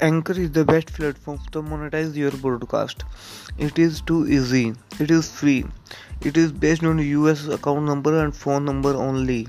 Anchor is the best platform to monetize your broadcast. It is too easy. It is free. It is based on US account number and phone number only.